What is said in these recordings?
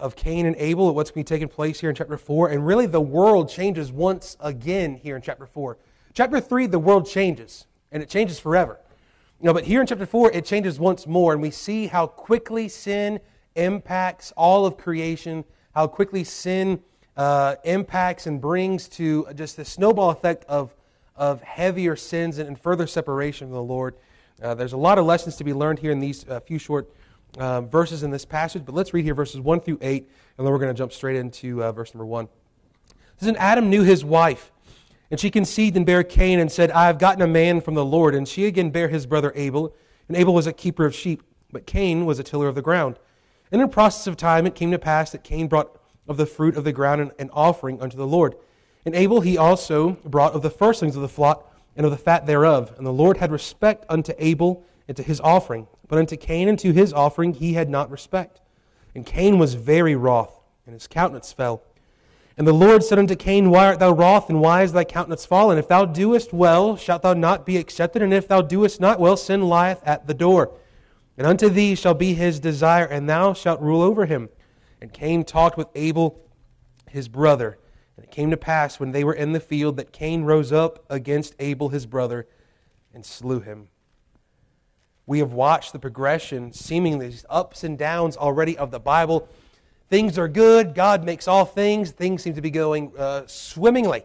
of Cain and Abel, what's going to be taking place here in chapter 4. And really, the world changes once again here in chapter 4. Chapter 3, the world changes, and it changes forever. You know, but here in chapter 4, it changes once more, and we see how quickly sin impacts all of creation, how quickly sin uh, impacts and brings to just the snowball effect of, of heavier sins and, and further separation from the Lord. Uh, there's a lot of lessons to be learned here in these uh, few short uh, verses in this passage, but let's read here verses 1 through 8, and then we're going to jump straight into uh, verse number 1. It says, Adam knew his wife, and she conceived and bare Cain, and said, I have gotten a man from the Lord. And she again bare his brother Abel, and Abel was a keeper of sheep, but Cain was a tiller of the ground. And in process of time it came to pass that Cain brought of the fruit of the ground an offering unto the Lord. And Abel he also brought of the firstlings of the flock and of the fat thereof. And the Lord had respect unto Abel and to his offering. But unto Cain and to his offering he had not respect. And Cain was very wroth, and his countenance fell. And the Lord said unto Cain, Why art thou wroth, and why is thy countenance fallen? If thou doest well, shalt thou not be accepted, and if thou doest not well, sin lieth at the door. And unto thee shall be his desire, and thou shalt rule over him. And Cain talked with Abel his brother. And it came to pass when they were in the field that Cain rose up against Abel his brother and slew him. We have watched the progression, seemingly these ups and downs already of the Bible. Things are good. God makes all things. Things seem to be going uh, swimmingly.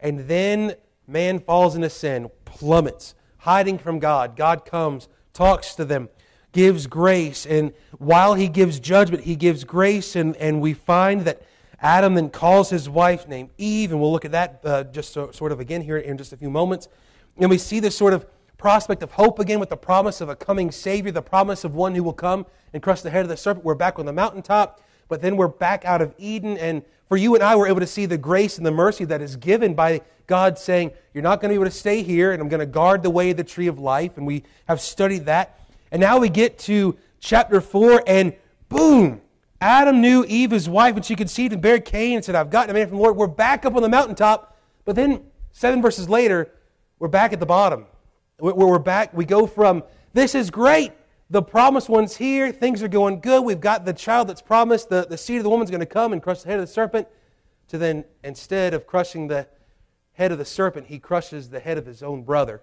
And then man falls into sin, plummets, hiding from God. God comes, talks to them, gives grace. And while he gives judgment, he gives grace. And, and we find that Adam then calls his wife named Eve. And we'll look at that uh, just so, sort of again here in just a few moments. And we see this sort of prospect of hope again with the promise of a coming Savior, the promise of one who will come and crush the head of the serpent. We're back on the mountaintop, but then we're back out of Eden. And for you and I, we're able to see the grace and the mercy that is given by God saying, You're not going to be able to stay here, and I'm going to guard the way of the tree of life. And we have studied that. And now we get to chapter 4, and boom! Adam knew Eve, his wife, and she conceived and bare Cain and said, I've gotten a man from the Lord. We're back up on the mountaintop. But then, seven verses later, we're back at the bottom. Where we're back. We go from, this is great. The promised one's here. Things are going good. We've got the child that's promised. The, the seed of the woman's going to come and crush the head of the serpent. To then, instead of crushing the head of the serpent, he crushes the head of his own brother.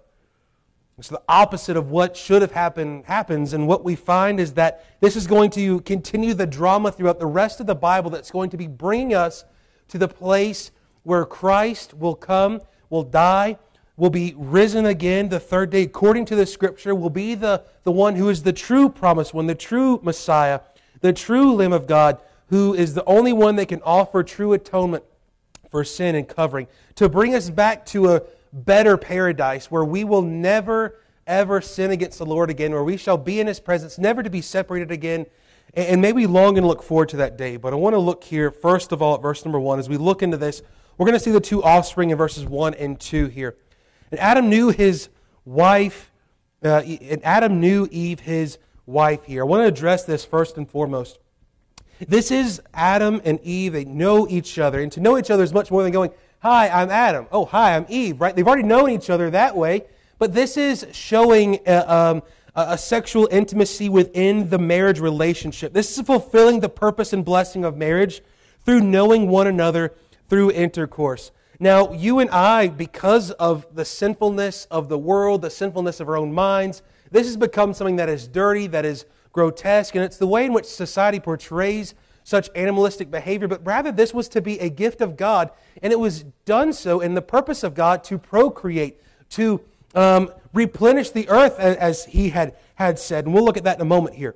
It's the opposite of what should have happened happens. And what we find is that this is going to continue the drama throughout the rest of the Bible that's going to be bringing us to the place where Christ will come, will die, will be risen again the third day according to the scripture, will be the, the one who is the true promised one, the true Messiah, the true Lamb of God, who is the only one that can offer true atonement for sin and covering, to bring us back to a better paradise where we will never, ever sin against the Lord again, where we shall be in His presence, never to be separated again. And may we long and look forward to that day. But I want to look here, first of all, at verse number one. As we look into this, we're going to see the two offspring in verses one and two here. And Adam knew his wife, uh, and Adam knew Eve, his wife here. I want to address this first and foremost. This is Adam and Eve. They know each other. And to know each other is much more than going, Hi, I'm Adam. Oh, hi, I'm Eve, right? They've already known each other that way. But this is showing a, uh, um, a sexual intimacy within the marriage relationship. This is fulfilling the purpose and blessing of marriage through knowing one another through intercourse. Now, you and I, because of the sinfulness of the world, the sinfulness of our own minds, this has become something that is dirty, that is grotesque, and it's the way in which society portrays such animalistic behavior, but rather this was to be a gift of God, and it was done so in the purpose of God to procreate, to um, replenish the earth, as he had, had said. And we'll look at that in a moment here.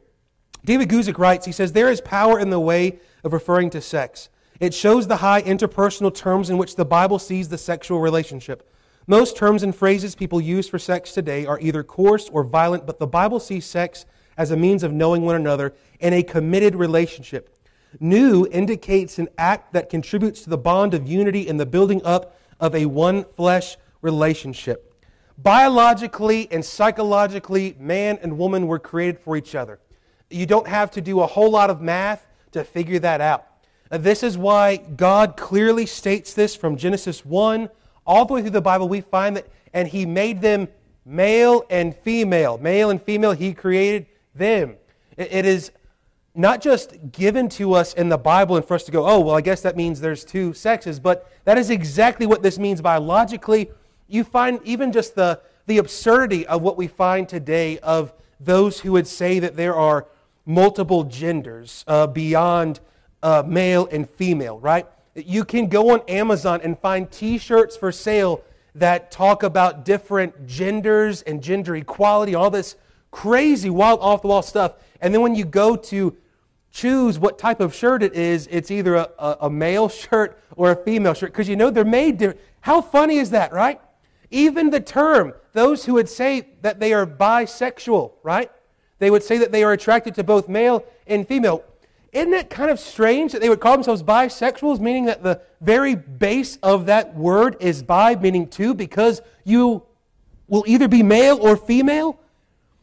David Guzik writes, he says, There is power in the way of referring to sex. It shows the high interpersonal terms in which the Bible sees the sexual relationship. Most terms and phrases people use for sex today are either coarse or violent, but the Bible sees sex as a means of knowing one another in a committed relationship. Knew indicates an act that contributes to the bond of unity and the building up of a one flesh relationship. Biologically and psychologically, man and woman were created for each other. You don't have to do a whole lot of math to figure that out. This is why God clearly states this from Genesis 1 all the way through the Bible. We find that, and He made them male and female. Male and female, He created them. It is not just given to us in the Bible and for us to go, oh, well, I guess that means there's two sexes, but that is exactly what this means biologically. You find even just the, the absurdity of what we find today of those who would say that there are multiple genders uh, beyond uh, male and female, right? You can go on Amazon and find t shirts for sale that talk about different genders and gender equality, all this crazy, wild, off the wall stuff. And then when you go to choose what type of shirt it is, it's either a, a, a male shirt or a female shirt because you know they're made different. How funny is that, right? Even the term, those who would say that they are bisexual, right? They would say that they are attracted to both male and female. Isn't it kind of strange that they would call themselves bisexuals, meaning that the very base of that word is bi, meaning two, because you will either be male or female?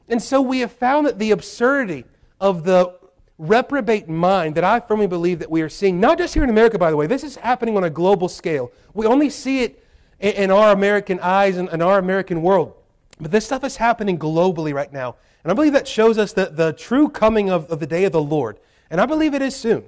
And so we have found that the absurdity of the reprobate mind that I firmly believe that we are seeing, not just here in America, by the way, this is happening on a global scale. We only see it in our American eyes and in our American world. But this stuff is happening globally right now. And I believe that shows us the, the true coming of, of the day of the Lord. And I believe it is soon.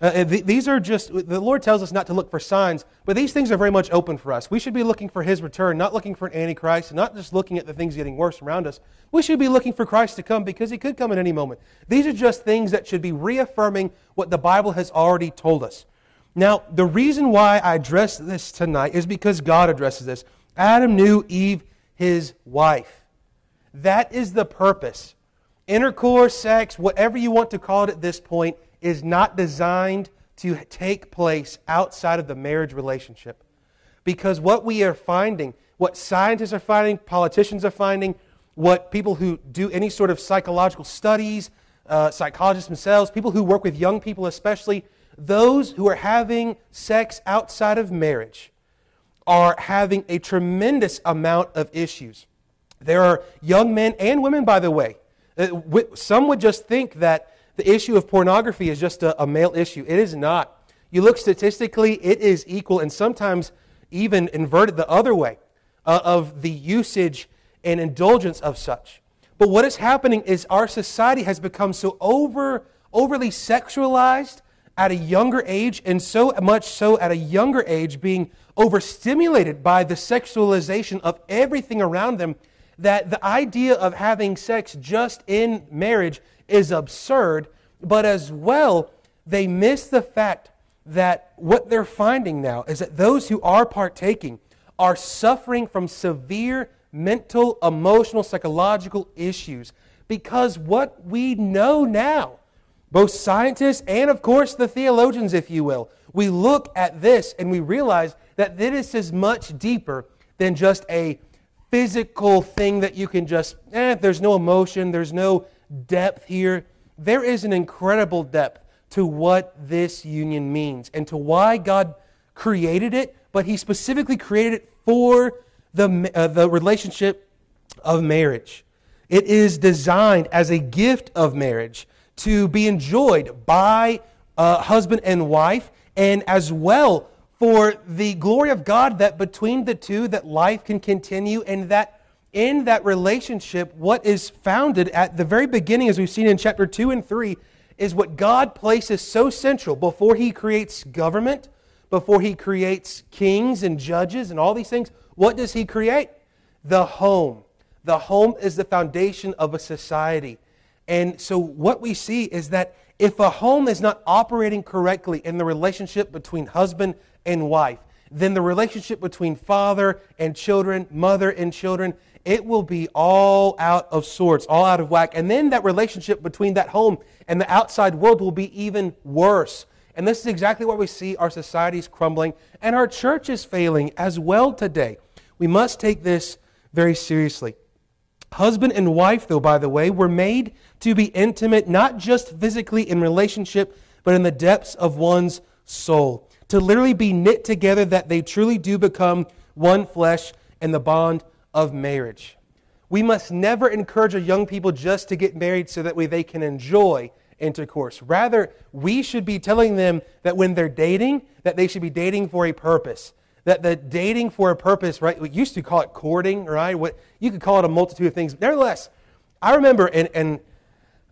Uh, th- these are just, the Lord tells us not to look for signs, but these things are very much open for us. We should be looking for His return, not looking for an Antichrist, not just looking at the things getting worse around us. We should be looking for Christ to come because He could come at any moment. These are just things that should be reaffirming what the Bible has already told us. Now, the reason why I address this tonight is because God addresses this. Adam knew Eve, his wife. That is the purpose. Intercourse, sex, whatever you want to call it at this point, is not designed to take place outside of the marriage relationship. Because what we are finding, what scientists are finding, politicians are finding, what people who do any sort of psychological studies, uh, psychologists themselves, people who work with young people especially, those who are having sex outside of marriage are having a tremendous amount of issues. There are young men and women, by the way. Uh, some would just think that the issue of pornography is just a, a male issue. It is not. You look statistically, it is equal and sometimes even inverted the other way uh, of the usage and indulgence of such. But what is happening is our society has become so over, overly sexualized at a younger age, and so much so at a younger age, being overstimulated by the sexualization of everything around them, that the idea of having sex just in marriage is absurd, but as well, they miss the fact that what they're finding now is that those who are partaking are suffering from severe mental, emotional, psychological issues. Because what we know now, both scientists and, of course, the theologians, if you will, we look at this and we realize that this is much deeper than just a physical thing that you can just, eh, there's no emotion, there's no depth here. There is an incredible depth to what this union means and to why God created it, but He specifically created it for the, uh, the relationship of marriage. It is designed as a gift of marriage to be enjoyed by uh, husband and wife, and as well for the glory of God that between the two that life can continue and that in that relationship, what is founded at the very beginning, as we've seen in chapter 2 and 3, is what God places so central before He creates government, before He creates kings and judges and all these things. What does He create? The home. The home is the foundation of a society. And so, what we see is that if a home is not operating correctly in the relationship between husband and wife, then the relationship between father and children, mother and children, it will be all out of sorts, all out of whack. And then that relationship between that home and the outside world will be even worse. And this is exactly what we see our societies crumbling and our churches failing as well today. We must take this very seriously. Husband and wife, though, by the way, were made to be intimate, not just physically in relationship, but in the depths of one's soul. To literally be knit together that they truly do become one flesh in the bond of marriage. We must never encourage our young people just to get married so that way they can enjoy intercourse. Rather, we should be telling them that when they're dating, that they should be dating for a purpose. That the dating for a purpose, right? We used to call it courting, right? What you could call it a multitude of things. Nevertheless, I remember, and, and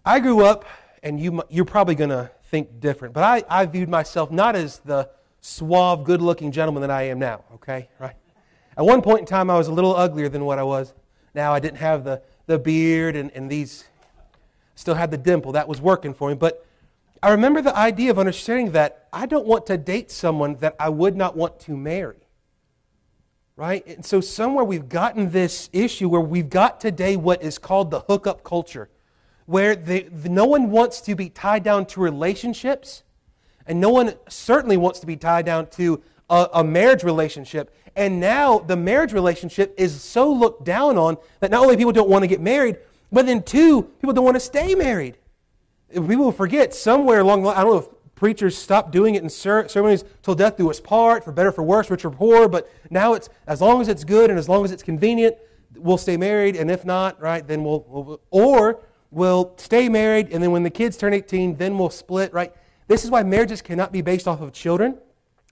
I grew up and you, you're probably going to think different. But I, I viewed myself not as the suave, good looking gentleman than I am now, okay? Right? At one point in time, I was a little uglier than what I was. Now I didn't have the, the beard and, and these, still had the dimple. That was working for me. But I remember the idea of understanding that I don't want to date someone that I would not want to marry. Right? And so somewhere we've gotten this issue where we've got today what is called the hookup culture, where they, no one wants to be tied down to relationships, and no one certainly wants to be tied down to a, a marriage relationship. And now the marriage relationship is so looked down on that not only people don't want to get married, but then two, people don't want to stay married. People forget somewhere along the line, I don't know if preachers stopped doing it in ceremonies till death do us part, for better, for worse, rich or poor, but now it's as long as it's good and as long as it's convenient, we'll stay married, and if not, right, then we'll, we'll or we'll stay married, and then when the kids turn 18, then we'll split, right? This is why marriages cannot be based off of children.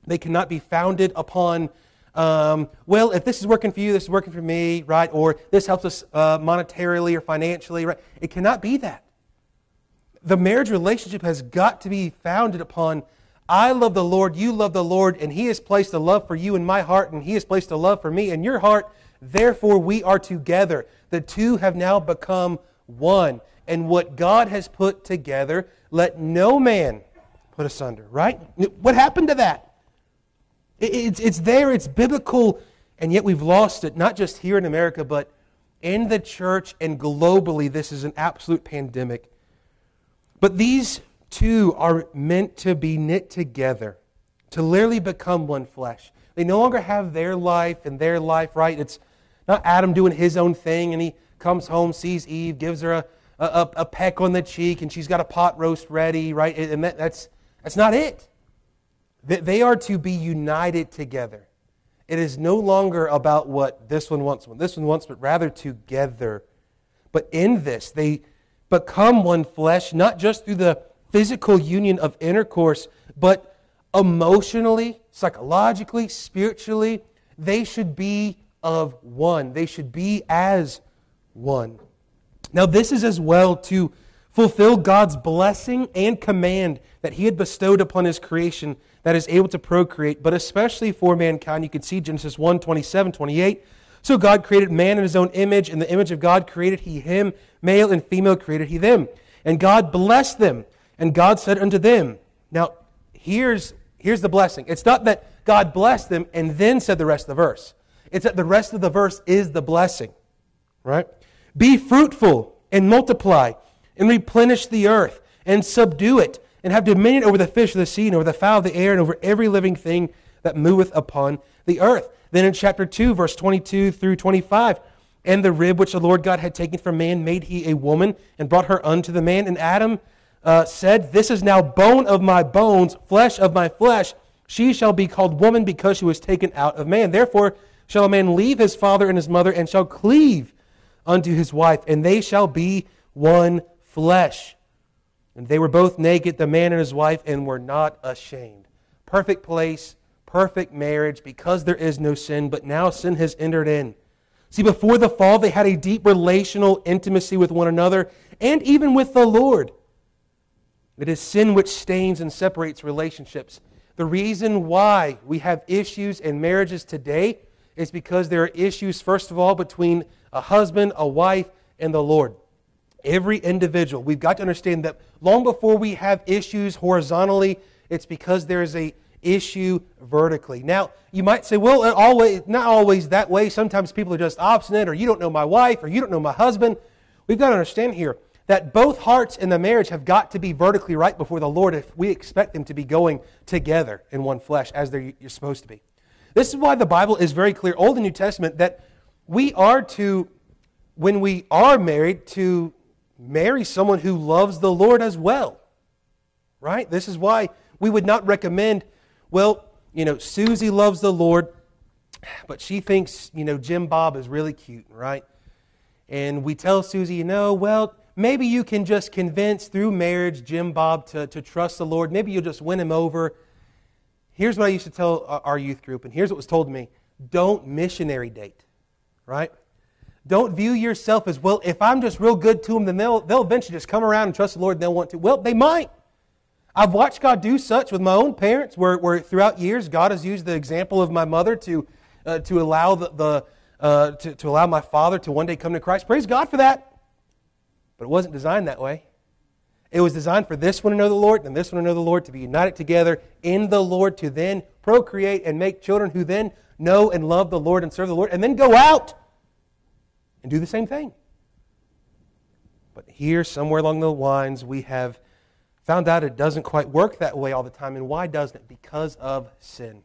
They cannot be founded upon um, well, if this is working for you, this is working for me, right? Or this helps us uh, monetarily or financially, right? It cannot be that. The marriage relationship has got to be founded upon I love the Lord, you love the Lord, and He has placed a love for you in my heart, and He has placed a love for me in your heart. Therefore, we are together. The two have now become one. And what God has put together, let no man put asunder, right? What happened to that? It's, it's there, it's biblical, and yet we've lost it, not just here in America, but in the church and globally. This is an absolute pandemic. But these two are meant to be knit together, to literally become one flesh. They no longer have their life and their life, right? It's not Adam doing his own thing and he comes home, sees Eve, gives her a, a, a peck on the cheek, and she's got a pot roast ready, right? And that, that's, that's not it. They are to be united together. It is no longer about what this one wants, what this one wants, but rather together. But in this, they become one flesh, not just through the physical union of intercourse, but emotionally, psychologically, spiritually. They should be of one. They should be as one. Now, this is as well to fulfill God's blessing and command that He had bestowed upon His creation that is able to procreate, but especially for mankind. You can see Genesis 1 27, 28. So God created man in his own image. In the image of God created he him, male and female created he them. And God blessed them. And God said unto them, Now, here's, here's the blessing. It's not that God blessed them and then said the rest of the verse. It's that the rest of the verse is the blessing. Right? Be fruitful and multiply and replenish the earth and subdue it and have dominion over the fish of the sea and over the fowl of the air and over every living thing that moveth upon the earth. Then in chapter 2, verse 22 through 25, and the rib which the Lord God had taken from man made he a woman and brought her unto the man. And Adam uh, said, This is now bone of my bones, flesh of my flesh. She shall be called woman because she was taken out of man. Therefore shall a man leave his father and his mother and shall cleave unto his wife, and they shall be one flesh. And they were both naked, the man and his wife, and were not ashamed. Perfect place, perfect marriage, because there is no sin, but now sin has entered in. See, before the fall, they had a deep relational intimacy with one another and even with the Lord. It is sin which stains and separates relationships. The reason why we have issues in marriages today is because there are issues, first of all, between a husband, a wife, and the Lord. Every individual. We've got to understand that long before we have issues horizontally, it's because there's a issue vertically. Now, you might say, well, always, not always that way. Sometimes people are just obstinate, or you don't know my wife, or you don't know my husband. We've got to understand here that both hearts in the marriage have got to be vertically right before the Lord if we expect them to be going together in one flesh as they're you're supposed to be. This is why the Bible is very clear, Old and New Testament, that we are to, when we are married, to marry someone who loves the Lord as well. Right? This is why we would not recommend, well, you know, Susie loves the Lord, but she thinks, you know, Jim Bob is really cute, right? And we tell Susie, you know, well, maybe you can just convince through marriage Jim Bob to, to trust the Lord. Maybe you'll just win him over. Here's what I used to tell our youth group, and here's what was told to me don't missionary date, right? Don't view yourself as, well, if I'm just real good to them, then they'll, they'll eventually just come around and trust the Lord and they'll want to. Well, they might. I've watched God do such with my own parents, where, where throughout years, God has used the example of my mother to, uh, to, allow the, the uh, to, to allow my father to one day come to Christ. Praise God for that. But it wasn't designed that way. It was designed for this one to know the Lord and this one to know the Lord, to be united together in the Lord, to then procreate and make children who then know and love the Lord and serve the Lord, and then go out and do the same thing. But here, somewhere along the lines, we have found out it doesn't quite work that way all the time. And why doesn't it? Because of sin.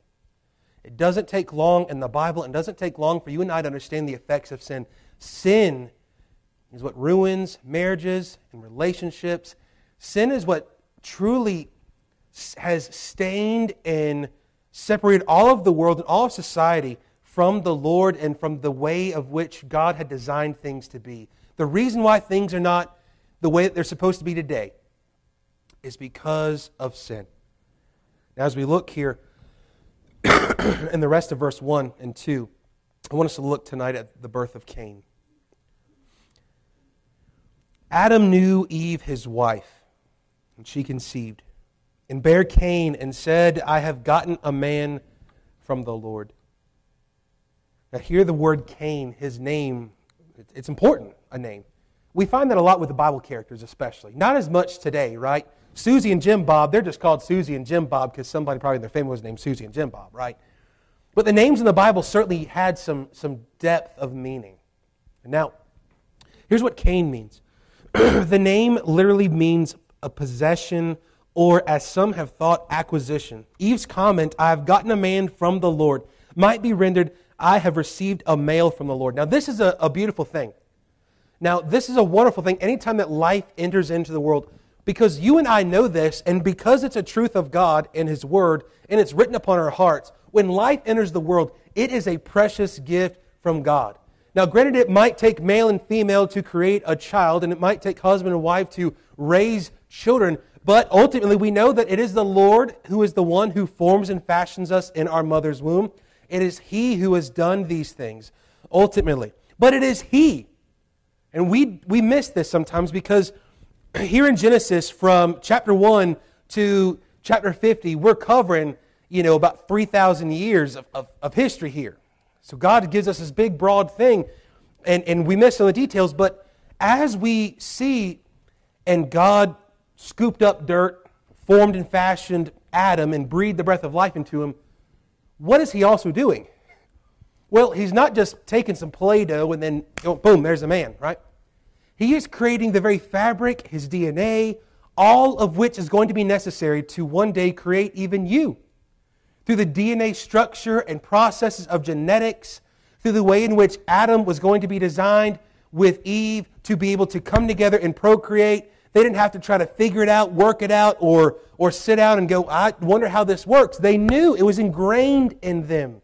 It doesn't take long in the Bible, and doesn't take long for you and I to understand the effects of sin. Sin is what ruins marriages and relationships. Sin is what truly has stained and separated all of the world and all of society from the Lord and from the way of which God had designed things to be. The reason why things are not the way that they're supposed to be today is because of sin. Now, as we look here in the rest of verse 1 and 2, I want us to look tonight at the birth of Cain. Adam knew Eve, his wife, and she conceived, and bare Cain, and said, I have gotten a man from the Lord. Now, hear the word Cain, his name, it's important, a name. We find that a lot with the Bible characters, especially. Not as much today, right? Susie and Jim Bob, they're just called Susie and Jim Bob because somebody probably in their family was named Susie and Jim Bob, right? But the names in the Bible certainly had some, some depth of meaning. Now, here's what Cain means the name literally means a possession, or as some have thought, acquisition. Eve's comment, I have gotten a man from the Lord, might be rendered, I have received a male from the Lord. Now, this is a, a beautiful thing. Now, this is a wonderful thing anytime that life enters into the world, because you and I know this, and because it's a truth of God and His Word, and it's written upon our hearts, when life enters the world, it is a precious gift from God. Now, granted, it might take male and female to create a child, and it might take husband and wife to raise children, but ultimately we know that it is the Lord who is the one who forms and fashions us in our mother's womb. It is He who has done these things, ultimately. But it is He. And we, we miss this sometimes because here in Genesis, from chapter 1 to chapter 50, we're covering, you know, about 3,000 years of, of, of history here. So God gives us this big, broad thing, and, and we miss some of the details. But as we see, and God scooped up dirt, formed and fashioned Adam, and breathed the breath of life into him, what is he also doing? Well, he's not just taking some Play Doh and then, oh, boom, there's a man, right? He is creating the very fabric, his DNA, all of which is going to be necessary to one day create even you through the DNA structure and processes of genetics, through the way in which Adam was going to be designed with Eve to be able to come together and procreate. They didn't have to try to figure it out, work it out, or, or sit down and go, I wonder how this works. They knew it was ingrained in them.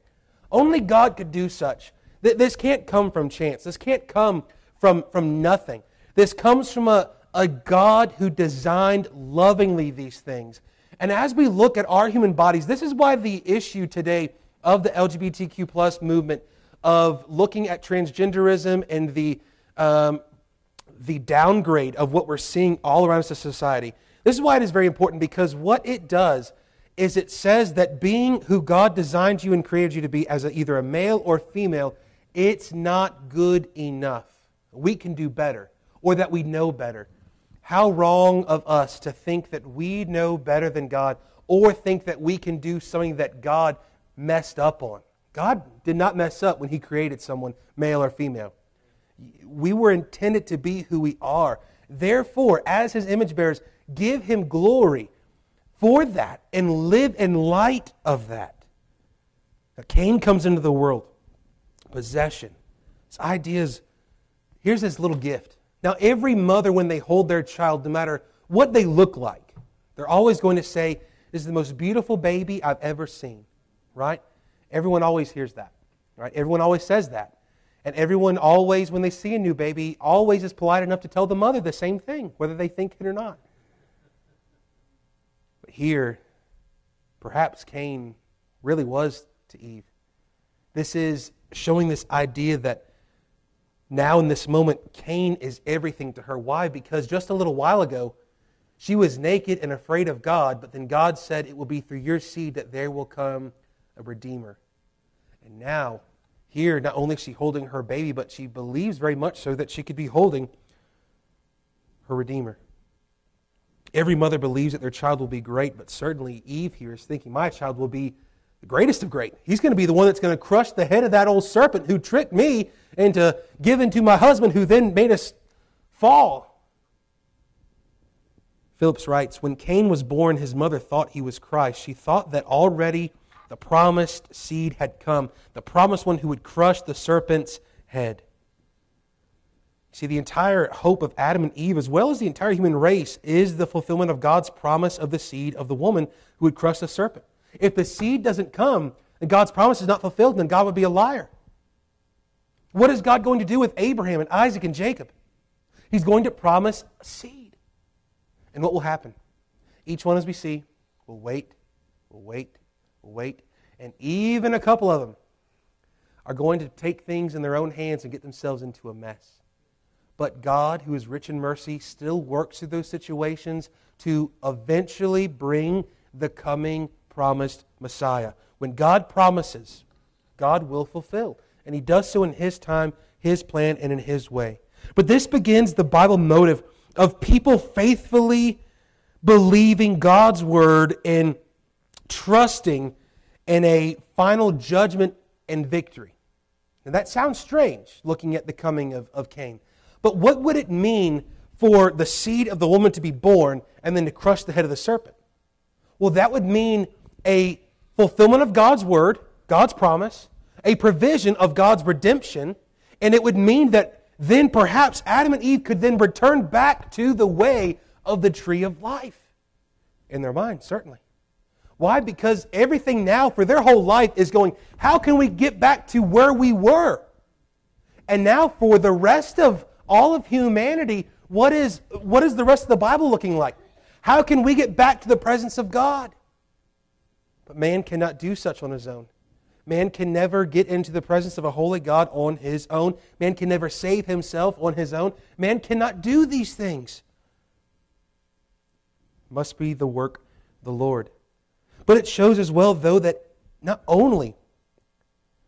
Only God could do such. This can't come from chance. This can't come from, from nothing. This comes from a, a God who designed lovingly these things and as we look at our human bodies, this is why the issue today of the LGBTQ plus movement of looking at transgenderism and the, um, the downgrade of what we're seeing all around us as society. This is why it is very important because what it does is it says that being who God designed you and created you to be as a, either a male or female, it's not good enough. We can do better or that we know better. How wrong of us to think that we know better than God or think that we can do something that God messed up on. God did not mess up when He created someone, male or female. We were intended to be who we are. Therefore, as His image bearers, give Him glory for that and live in light of that. Now, Cain comes into the world, possession. This idea is here's this little gift. Now, every mother, when they hold their child, no matter what they look like, they're always going to say, This is the most beautiful baby I've ever seen, right? Everyone always hears that, right? Everyone always says that. And everyone always, when they see a new baby, always is polite enough to tell the mother the same thing, whether they think it or not. But here, perhaps Cain really was to Eve. This is showing this idea that now in this moment, Cain is everything to her. Why? Because just a little while ago, she was naked and afraid of God, but then God said, It will be through your seed that there will come a Redeemer. And now, here, not only is she holding her baby, but she believes very much so that she could be holding her Redeemer. Every mother believes that their child will be great, but certainly Eve here is thinking, My child will be the greatest of great. He's going to be the one that's going to crush the head of that old serpent who tricked me into giving to my husband who then made us fall. Phillips writes When Cain was born, his mother thought he was Christ. She thought that already the promised seed had come, the promised one who would crush the serpent's head. See, the entire hope of Adam and Eve, as well as the entire human race, is the fulfillment of God's promise of the seed of the woman who would crush the serpent. If the seed doesn't come and God's promise is not fulfilled, then God would be a liar. What is God going to do with Abraham and Isaac and Jacob? He's going to promise a seed. And what will happen? Each one, as we see, will wait, will wait, wait. And even a couple of them are going to take things in their own hands and get themselves into a mess. But God, who is rich in mercy, still works through those situations to eventually bring the coming promised Messiah. When God promises, God will fulfill. And He does so in His time, His plan, and in His way. But this begins the Bible motive of people faithfully believing God's word and trusting in a final judgment and victory. Now that sounds strange looking at the coming of, of Cain. But what would it mean for the seed of the woman to be born and then to crush the head of the serpent? Well, that would mean a fulfillment of God's word, God's promise, a provision of God's redemption, and it would mean that then perhaps Adam and Eve could then return back to the way of the tree of life. In their mind, certainly. Why? Because everything now for their whole life is going, how can we get back to where we were? And now for the rest of all of humanity, what is, what is the rest of the Bible looking like? How can we get back to the presence of God? But man cannot do such on his own. Man can never get into the presence of a holy God on his own. Man can never save himself on his own. Man cannot do these things. Must be the work of the Lord. But it shows as well, though, that not only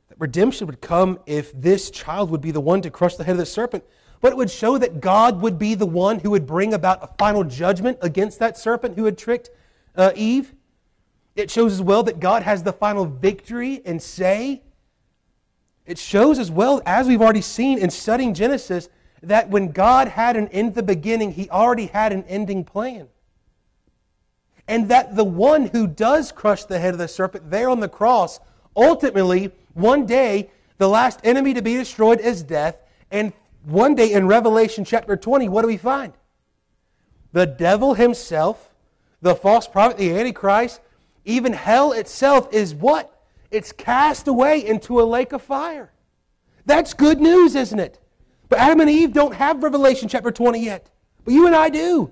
that redemption would come if this child would be the one to crush the head of the serpent, but it would show that God would be the one who would bring about a final judgment against that serpent who had tricked uh, Eve. It shows as well that God has the final victory and say. It shows as well, as we've already seen in studying Genesis, that when God had an end the beginning, He already had an ending plan. And that the one who does crush the head of the serpent there on the cross, ultimately, one day, the last enemy to be destroyed is death. And one day in Revelation chapter 20, what do we find? The devil himself, the false prophet, the Antichrist, even hell itself is what? It's cast away into a lake of fire. That's good news, isn't it? But Adam and Eve don't have Revelation chapter 20 yet. But you and I do.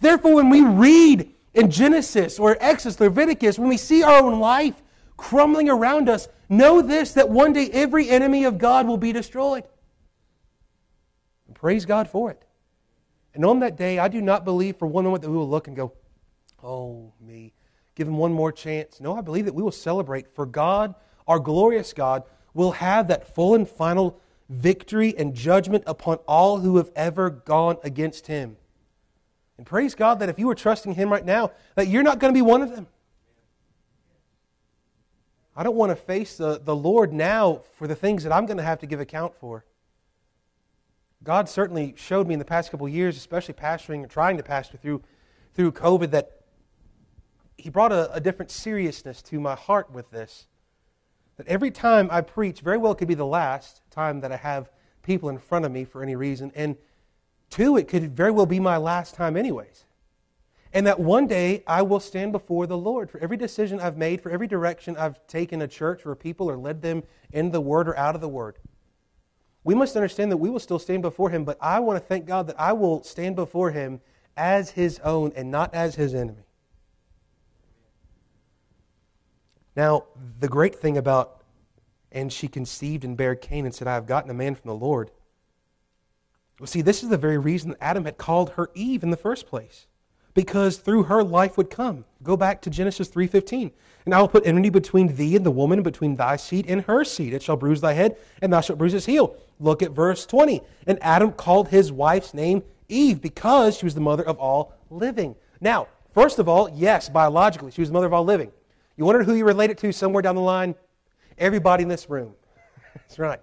Therefore, when we read in Genesis or Exodus, Leviticus, when we see our own life crumbling around us, know this that one day every enemy of God will be destroyed. And praise God for it. And on that day, I do not believe for one moment that we will look and go, Oh, me give him one more chance. No, I believe that we will celebrate, for God, our glorious God, will have that full and final victory and judgment upon all who have ever gone against him. And praise God that if you are trusting him right now, that you're not going to be one of them. I don't want to face the, the Lord now for the things that I'm going to have to give account for. God certainly showed me in the past couple years, especially pastoring and trying to pastor through, through COVID, that he brought a, a different seriousness to my heart with this. That every time I preach, very well could be the last time that I have people in front of me for any reason. And two, it could very well be my last time, anyways. And that one day I will stand before the Lord for every decision I've made, for every direction I've taken a church or people or led them in the Word or out of the Word. We must understand that we will still stand before Him, but I want to thank God that I will stand before Him as His own and not as His enemy. Now, the great thing about, and she conceived and bare Cain and said, I have gotten a man from the Lord. Well, see, this is the very reason Adam had called her Eve in the first place. Because through her life would come. Go back to Genesis 3:15. And I will put enmity between thee and the woman, between thy seed and her seed. It shall bruise thy head, and thou shalt bruise his heel. Look at verse 20. And Adam called his wife's name Eve because she was the mother of all living. Now, first of all, yes, biologically, she was the mother of all living. You wonder who you related to somewhere down the line? Everybody in this room. That's right.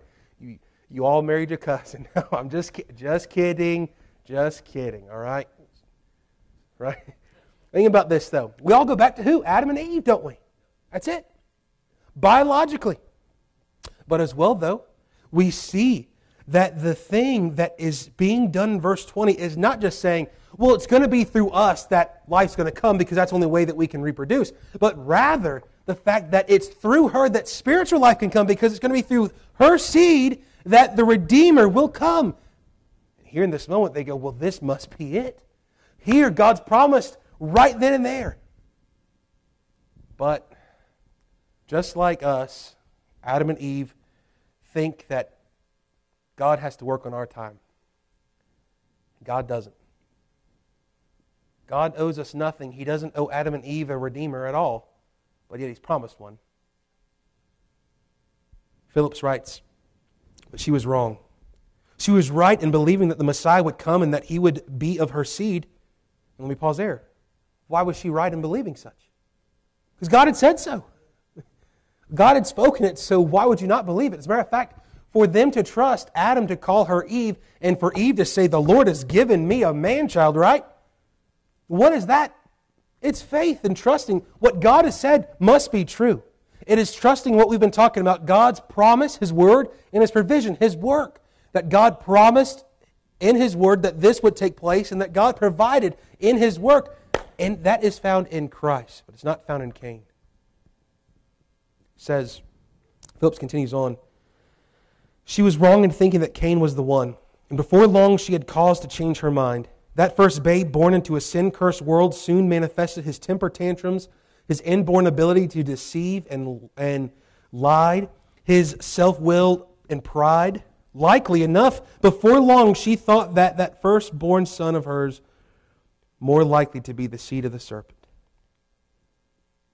You, all married your cousin. No, I'm just, just kidding. Just kidding, all right? Right? Think about this, though. We all go back to who? Adam and Eve, don't we? That's it. Biologically. But as well, though, we see that the thing that is being done in verse 20 is not just saying, well, it's going to be through us that life's going to come because that's the only way that we can reproduce, but rather the fact that it's through her that spiritual life can come because it's going to be through her seed that the Redeemer will come. Here in this moment, they go, well, this must be it. Here, God's promised right then and there. But just like us, Adam and Eve think that God has to work on our time. God doesn't. God owes us nothing. He doesn't owe Adam and Eve a redeemer at all, but yet He's promised one. Phillips writes, but she was wrong. She was right in believing that the Messiah would come and that he would be of her seed. And let me pause there. Why was she right in believing such? Because God had said so. God had spoken it, so why would you not believe it? As a matter of fact, for them to trust Adam to call her Eve and for Eve to say, The Lord has given me a man child, right? What is that? It's faith and trusting what God has said must be true. It is trusting what we've been talking about God's promise, His word, and His provision, His work. That God promised in His word that this would take place and that God provided in His work. And that is found in Christ, but it's not found in Cain. It says, Phillips continues on. She was wrong in thinking that Cain was the one, and before long she had cause to change her mind. That first babe, born into a sin cursed world, soon manifested his temper tantrums, his inborn ability to deceive and, and lied, his self will and pride. Likely enough, before long she thought that that firstborn son of hers more likely to be the seed of the serpent.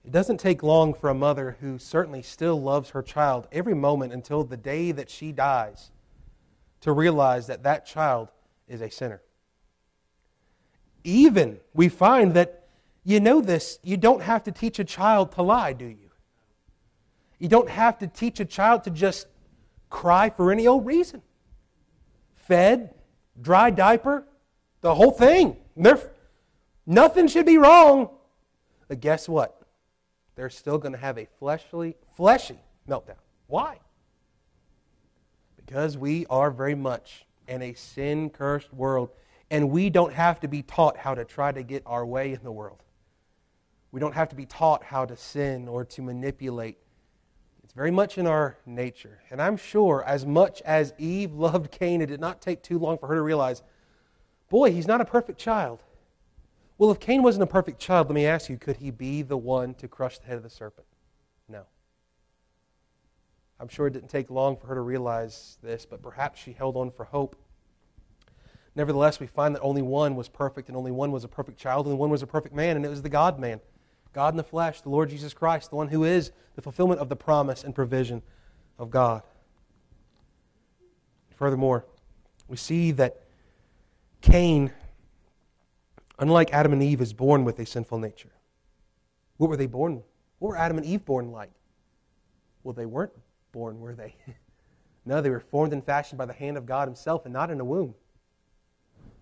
It doesn't take long for a mother who certainly still loves her child every moment until the day that she dies to realize that that child is a sinner. Even we find that you know this, you don't have to teach a child to lie, do you? You don't have to teach a child to just cry for any old reason. Fed, dry diaper, the whole thing. They're, nothing should be wrong. But guess what? they're still going to have a fleshly, fleshy meltdown. Why? Because we are very much in a sin cursed world, and we don't have to be taught how to try to get our way in the world. We don't have to be taught how to sin or to manipulate. It's very much in our nature. And I'm sure, as much as Eve loved Cain, it did not take too long for her to realize boy, he's not a perfect child. Well, if Cain wasn't a perfect child, let me ask you, could he be the one to crush the head of the serpent? No. I'm sure it didn't take long for her to realize this, but perhaps she held on for hope. Nevertheless, we find that only one was perfect, and only one was a perfect child, and one was a perfect man, and it was the God man. God in the flesh, the Lord Jesus Christ, the one who is the fulfillment of the promise and provision of God. Furthermore, we see that Cain unlike Adam and Eve, is born with a sinful nature. What were they born? What were Adam and Eve born like? Well, they weren't born, were they? no, they were formed and fashioned by the hand of God Himself and not in a womb.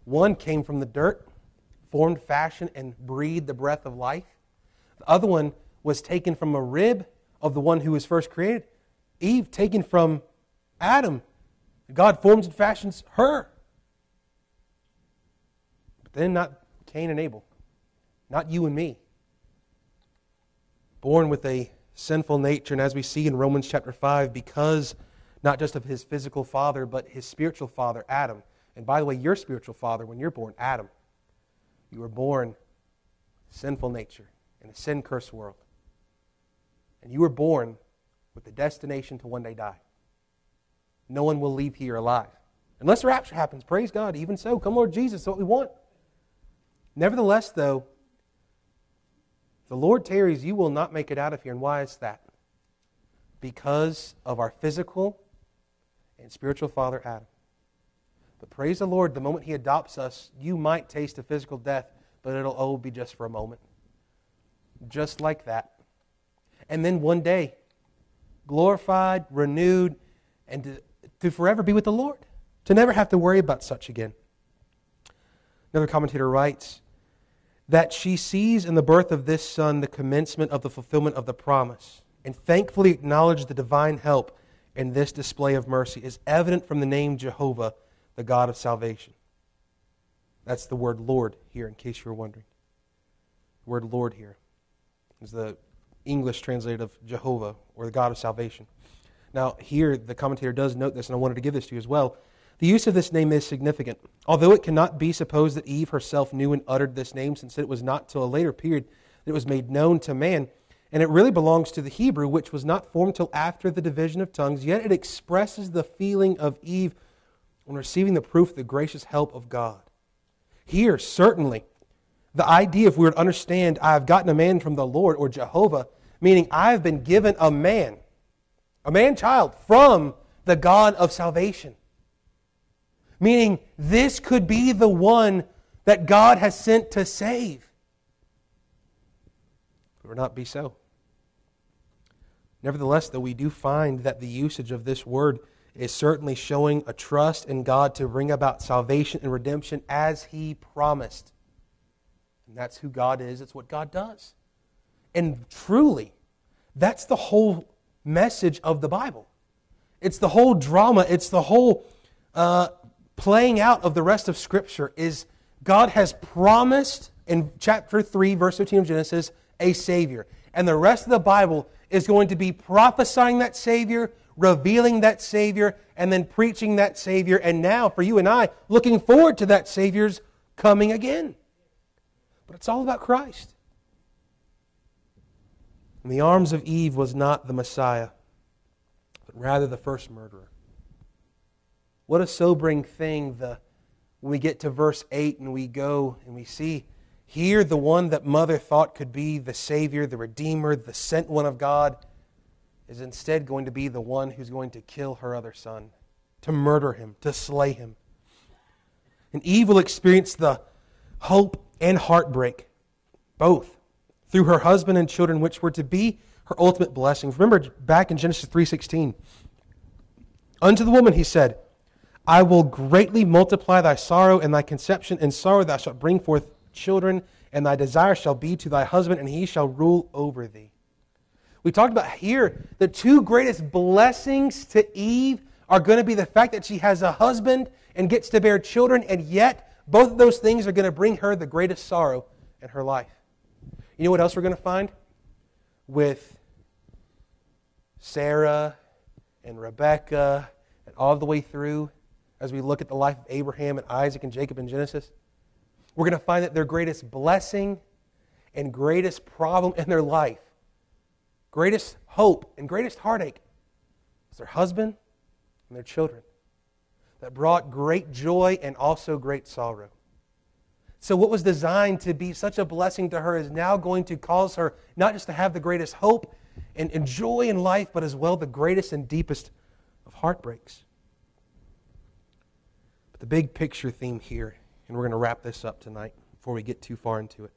One came from the dirt, formed, fashioned, and breathed the breath of life. The other one was taken from a rib of the one who was first created. Eve taken from Adam. God forms and fashions her. But then not Cain and Abel, not you and me. Born with a sinful nature, and as we see in Romans chapter 5, because not just of his physical father, but his spiritual father, Adam. And by the way, your spiritual father, when you're born, Adam, you were born sinful nature in a sin cursed world. And you were born with the destination to one day die. No one will leave here alive. Unless the rapture happens, praise God. Even so, come Lord Jesus, what we want. Nevertheless, though, the Lord tarries, you will not make it out of here. And why is that? Because of our physical and spiritual father, Adam. But praise the Lord, the moment he adopts us, you might taste a physical death, but it'll all be just for a moment. Just like that. And then one day, glorified, renewed, and to, to forever be with the Lord, to never have to worry about such again. Another commentator writes that she sees in the birth of this son the commencement of the fulfillment of the promise, and thankfully acknowledges the divine help in this display of mercy is evident from the name Jehovah, the God of salvation. That's the word Lord here, in case you're wondering. The word Lord here is the English translated of Jehovah, or the God of salvation. Now, here the commentator does note this, and I wanted to give this to you as well. The use of this name is significant. Although it cannot be supposed that Eve herself knew and uttered this name, since it was not till a later period that it was made known to man, and it really belongs to the Hebrew, which was not formed till after the division of tongues, yet it expresses the feeling of Eve on receiving the proof of the gracious help of God. Here, certainly, the idea, if we were to understand, I have gotten a man from the Lord or Jehovah, meaning I have been given a man a man child from the God of salvation. Meaning, this could be the one that God has sent to save. It would not be so. Nevertheless, though, we do find that the usage of this word is certainly showing a trust in God to bring about salvation and redemption as He promised. And that's who God is, it's what God does. And truly, that's the whole message of the Bible. It's the whole drama, it's the whole uh, playing out of the rest of Scripture is God has promised in chapter 3, verse 15 of Genesis, a Savior. And the rest of the Bible is going to be prophesying that Savior, revealing that Savior, and then preaching that Savior. And now, for you and I, looking forward to that Savior's coming again. But it's all about Christ. In the arms of Eve was not the Messiah, but rather the first murderer. What a sobering thing the, when we get to verse 8 and we go and we see here the one that mother thought could be the Savior, the Redeemer, the sent one of God, is instead going to be the one who's going to kill her other son, to murder him, to slay him. And Eve will experience the hope and heartbreak, both through her husband and children, which were to be her ultimate blessings. Remember back in Genesis 3:16. Unto the woman he said, I will greatly multiply thy sorrow and thy conception. and sorrow thou shalt bring forth children, and thy desire shall be to thy husband, and he shall rule over thee. We talked about here the two greatest blessings to Eve are going to be the fact that she has a husband and gets to bear children, and yet both of those things are going to bring her the greatest sorrow in her life. You know what else we're going to find? With Sarah and Rebecca and all the way through as we look at the life of Abraham and Isaac and Jacob in Genesis. We're going to find that their greatest blessing and greatest problem in their life, greatest hope and greatest heartache, is their husband and their children that brought great joy and also great sorrow. So, what was designed to be such a blessing to her is now going to cause her not just to have the greatest hope and, and joy in life, but as well the greatest and deepest of heartbreaks. But the big picture theme here, and we're going to wrap this up tonight before we get too far into it.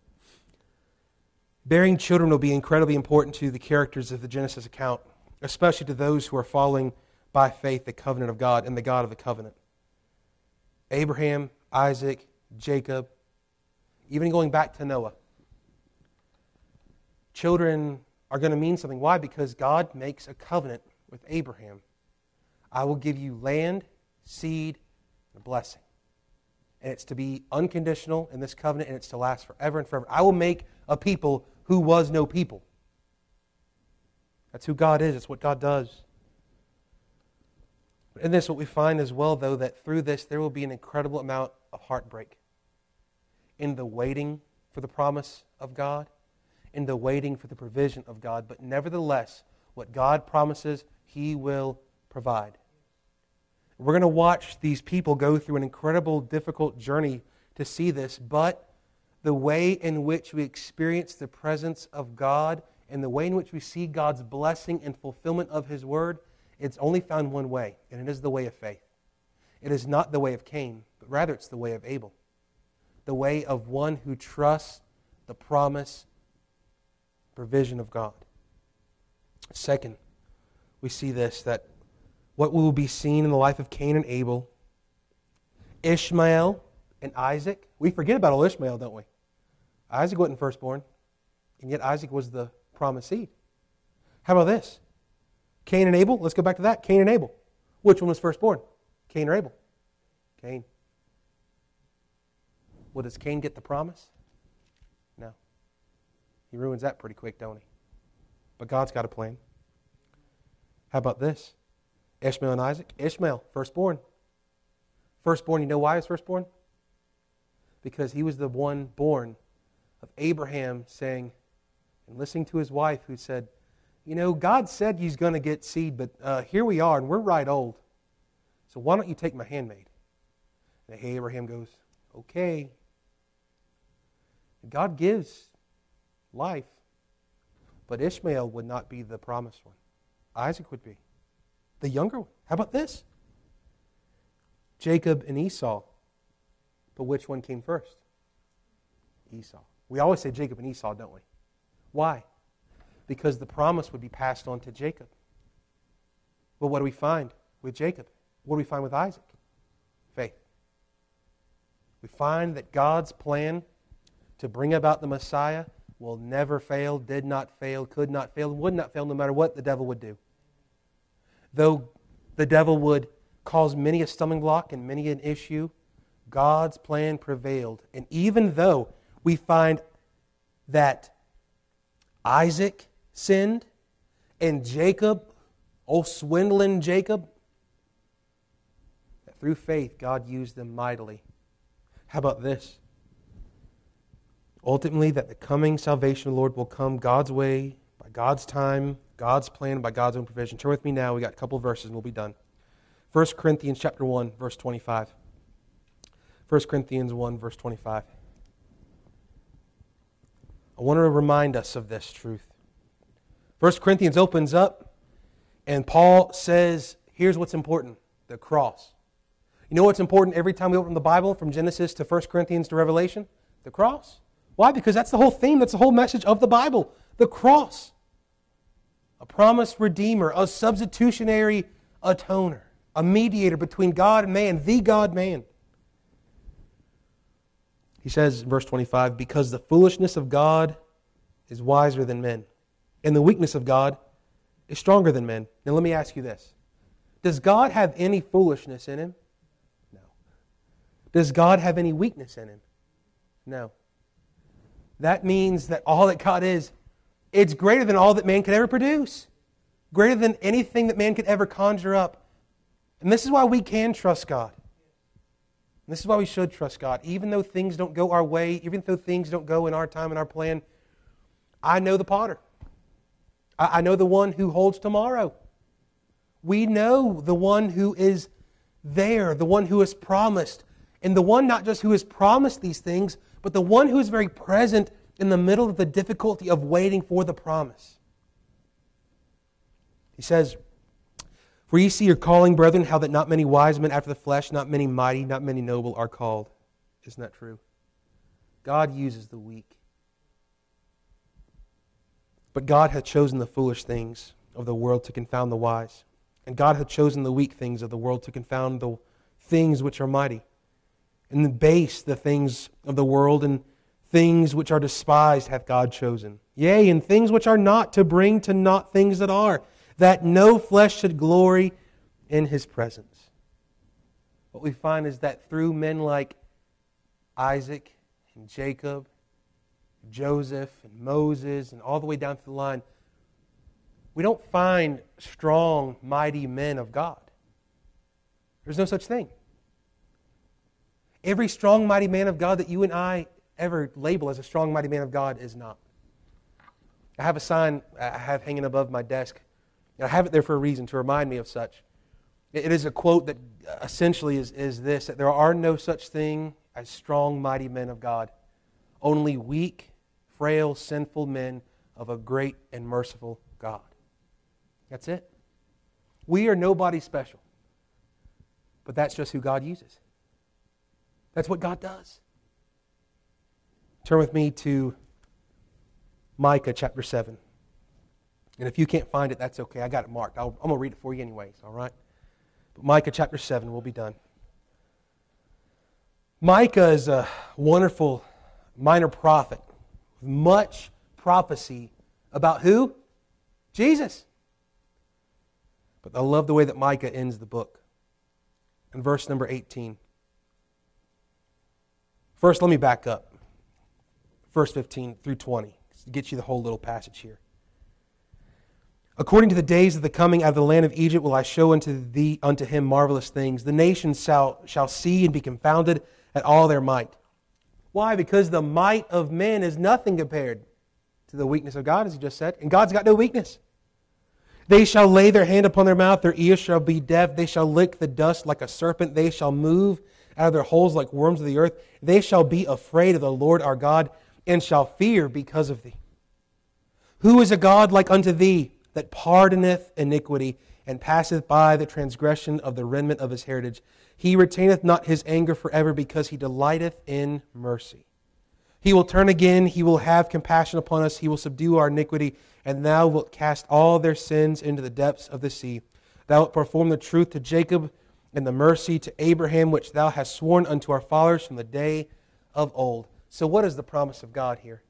Bearing children will be incredibly important to the characters of the Genesis account, especially to those who are following by faith the covenant of God and the God of the covenant. Abraham, Isaac, Jacob, even going back to Noah. Children are going to mean something. Why? Because God makes a covenant with Abraham. I will give you land, seed, and a blessing. And it's to be unconditional in this covenant, and it's to last forever and forever. I will make a people who was no people. That's who God is, it's what God does. In this, what we find as well, though, that through this there will be an incredible amount of heartbreak in the waiting for the promise of God, in the waiting for the provision of God. But nevertheless, what God promises, He will provide. We're going to watch these people go through an incredible, difficult journey to see this, but the way in which we experience the presence of God and the way in which we see God's blessing and fulfillment of His word, it's only found one way, and it is the way of faith. It is not the way of Cain, but rather it's the way of Abel, the way of one who trusts the promise, provision of God. Second, we see this that what will be seen in the life of Cain and Abel, Ishmael and Isaac. We forget about old Ishmael, don't we? Isaac wasn't firstborn, and yet Isaac was the promised seed. How about this? Cain and Abel, let's go back to that. Cain and Abel. Which one was firstborn? Cain or Abel? Cain. Well, does Cain get the promise? No. He ruins that pretty quick, don't he? But God's got a plan. How about this? Ishmael and Isaac? Ishmael, firstborn. Firstborn, you know why he was firstborn? Because he was the one born of Abraham saying, and listening to his wife who said, You know, God said he's going to get seed, but uh, here we are, and we're right old. So why don't you take my handmaid? And Abraham goes, Okay. God gives life, but Ishmael would not be the promised one. Isaac would be. The younger one. How about this? Jacob and Esau. But which one came first? Esau. We always say Jacob and Esau, don't we? Why? Because the promise would be passed on to Jacob. But what do we find with Jacob? What do we find with Isaac? Faith. We find that God's plan to bring about the Messiah will never fail, did not fail, could not fail, would not fail, no matter what the devil would do. Though the devil would cause many a stumbling block and many an issue, God's plan prevailed. And even though we find that Isaac sinned and Jacob, old swindling Jacob, that through faith God used them mightily. How about this? Ultimately, that the coming salvation of the Lord will come God's way, by God's time, God's plan, by God's own provision. Turn with me now. We got a couple verses and we'll be done. 1 Corinthians chapter 1, verse 25. 1 Corinthians 1, verse 25. I want to remind us of this truth. 1 Corinthians opens up, and Paul says, here's what's important the cross. You know what's important every time we open the Bible from Genesis to 1 Corinthians to Revelation? The cross. Why? Because that's the whole theme, that's the whole message of the Bible the cross. A promised redeemer, a substitutionary atoner, a mediator between God and man, the God man. He says verse 25, because the foolishness of God is wiser than men, and the weakness of God is stronger than men. Now, let me ask you this Does God have any foolishness in him? No. Does God have any weakness in him? No. That means that all that God is, it's greater than all that man could ever produce, greater than anything that man could ever conjure up. And this is why we can trust God. And this is why we should trust God. Even though things don't go our way, even though things don't go in our time and our plan, I know the potter. I know the one who holds tomorrow. We know the one who is there, the one who has promised. And the one not just who has promised these things, but the one who is very present in the middle of the difficulty of waiting for the promise. He says, For ye see your calling, brethren, how that not many wise men after the flesh, not many mighty, not many noble are called. Isn't that true? God uses the weak. But God hath chosen the foolish things of the world to confound the wise. And God hath chosen the weak things of the world to confound the things which are mighty and the base the things of the world and things which are despised hath God chosen. Yea, and things which are not to bring to naught things that are, that no flesh should glory in his presence. What we find is that through men like Isaac and Jacob, Joseph and Moses, and all the way down through the line, we don't find strong, mighty men of God. There's no such thing. Every strong, mighty man of God that you and I ever label as a strong, mighty man of God is not. I have a sign I have hanging above my desk. I have it there for a reason, to remind me of such. It is a quote that essentially is, is this that there are no such thing as strong, mighty men of God, only weak, frail, sinful men of a great and merciful God. That's it. We are nobody special, but that's just who God uses. That's what God does. Turn with me to Micah chapter 7. And if you can't find it, that's okay. I got it marked. i am going to read it for you anyways, all right? But Micah chapter 7, we'll be done. Micah is a wonderful minor prophet with much prophecy about who? Jesus. But I love the way that Micah ends the book. In verse number 18. First, let me back up. Verse 15 through 20 to get you the whole little passage here. According to the days of the coming out of the land of Egypt will I show unto thee unto him marvelous things. The nations shall, shall see and be confounded at all their might. Why? Because the might of men is nothing compared to the weakness of God, as he just said. And God's got no weakness. They shall lay their hand upon their mouth, their ears shall be deaf, they shall lick the dust like a serpent, they shall move out of their holes like worms of the earth. They shall be afraid of the Lord our God, and shall fear because of thee. Who is a God like unto thee? that pardoneth iniquity and passeth by the transgression of the remnant of his heritage. He retaineth not his anger forever because he delighteth in mercy. He will turn again, he will have compassion upon us, he will subdue our iniquity, and thou wilt cast all their sins into the depths of the sea. Thou wilt perform the truth to Jacob and the mercy to Abraham, which thou hast sworn unto our fathers from the day of old. So, what is the promise of God here?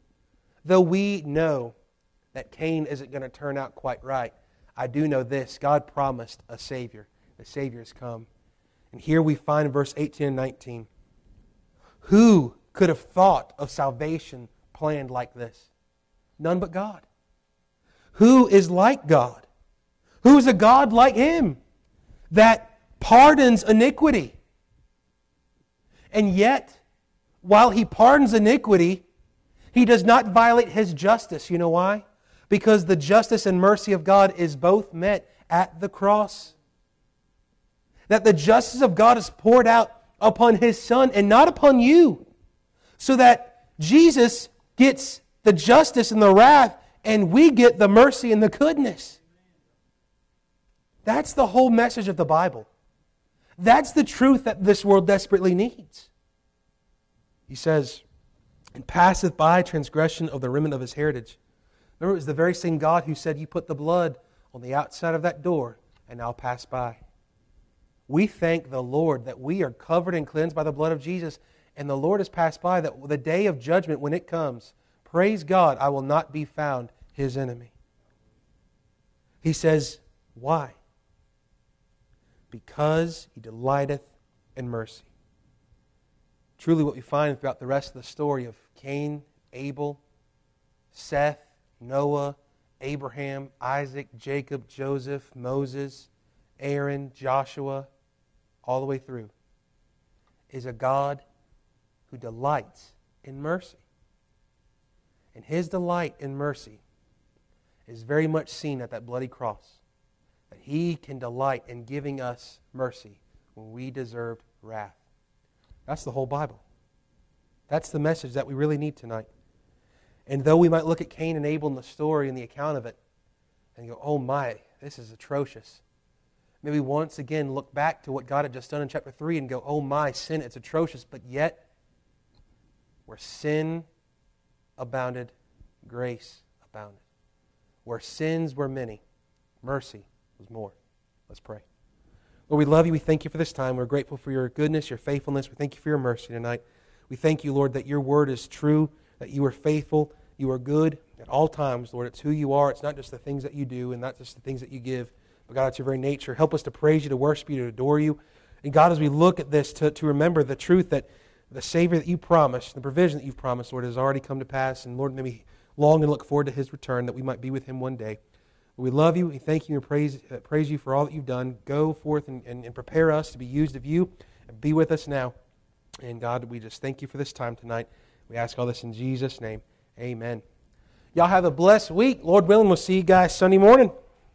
Though we know that Cain isn't going to turn out quite right. I do know this God promised a Savior. The Savior has come. And here we find in verse 18 and 19 who could have thought of salvation planned like this? None but God. Who is like God? Who is a God like Him that pardons iniquity? And yet, while He pardons iniquity, He does not violate His justice. You know why? because the justice and mercy of God is both met at the cross. That the justice of God is poured out upon His Son and not upon you, so that Jesus gets the justice and the wrath, and we get the mercy and the goodness. That's the whole message of the Bible. That's the truth that this world desperately needs. He says, and passeth by transgression of the remnant of his heritage. Remember, it was the very same God who said, You put the blood on the outside of that door, and I'll pass by. We thank the Lord that we are covered and cleansed by the blood of Jesus, and the Lord has passed by, that the day of judgment, when it comes, praise God, I will not be found his enemy. He says, Why? Because he delighteth in mercy. Truly, what we find throughout the rest of the story of Cain, Abel, Seth, Noah, Abraham, Isaac, Jacob, Joseph, Moses, Aaron, Joshua, all the way through, is a God who delights in mercy. And his delight in mercy is very much seen at that bloody cross. That he can delight in giving us mercy when we deserved wrath. That's the whole Bible. That's the message that we really need tonight. And though we might look at Cain and Abel in the story and the account of it and go, oh my, this is atrocious. Maybe once again look back to what God had just done in chapter 3 and go, oh my, sin, it's atrocious. But yet, where sin abounded, grace abounded. Where sins were many, mercy was more. Let's pray. Lord, we love you. We thank you for this time. We're grateful for your goodness, your faithfulness. We thank you for your mercy tonight. We thank you, Lord, that your word is true that you are faithful, you are good at all times, Lord. It's who you are. It's not just the things that you do and not just the things that you give, but God, it's your very nature. Help us to praise you, to worship you, to adore you. And God, as we look at this, to, to remember the truth that the Savior that you promised, the provision that you've promised, Lord, has already come to pass. And Lord, may we long and look forward to his return that we might be with him one day. We love you. We thank you and praise, uh, praise you for all that you've done. Go forth and, and, and prepare us to be used of you and be with us now. And God, we just thank you for this time tonight. We ask all this in Jesus' name. Amen. Y'all have a blessed week. Lord willing, we'll see you guys Sunday morning.